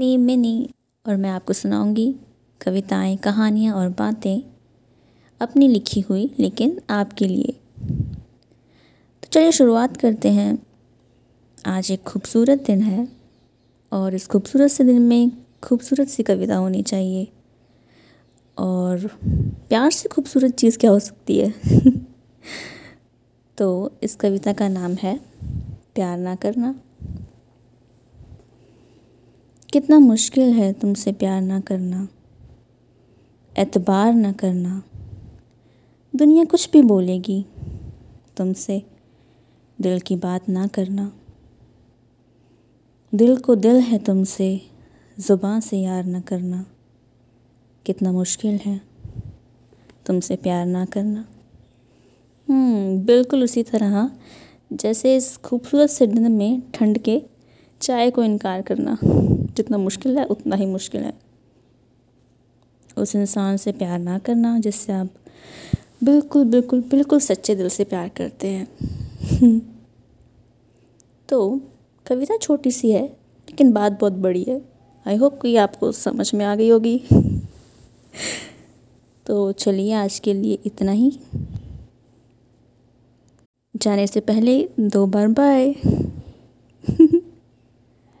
Mini mini और मैं आपको सुनाऊँगी कविताएँ, कहानियाँ और बातें अपनी लिखी हुई, लेकिन आपके लिए। तो चलिए शुरुआत करते हैं। आज एक खूबसूरत दिन है, और इस खूबसूरत से दिन में खूबसूरत सी कविता होनी चाहिए, और प्यार से खूबसूरत चीज़ क्या हो सकती है? तो इस कविता का नाम है, प्यार ना करना। कितना मुश्किल है तुमसे प्यार ना करना एतबार ना करना। दुनिया कुछ भी बोलेगी तुमसे दिल की बात ना करना। दिल को दिल है तुमसे ज़ुबान से यार ना करना। कितना मुश्किल है तुमसे प्यार ना करना। हम्म, बिल्कुल उसी तरह जैसे इस खूबसूरत से दिन में ठंड के चाय को इनकार करना जितना मुश्किल है, उतना ही मुश्किल है। उस इंसान से प्यार ना करना जिससे आप बिल्कुल बिल्कुल बिल्कुल सच्चे दिल से प्यार करते हैं। तो कविता छोटी सी है, लेकिन बात बहुत बड़ी है। आई होप कि आपको समझ में आ गई होगी। तो चलिए आज के लिए इतना ही। जाने से पहले दो बार बाय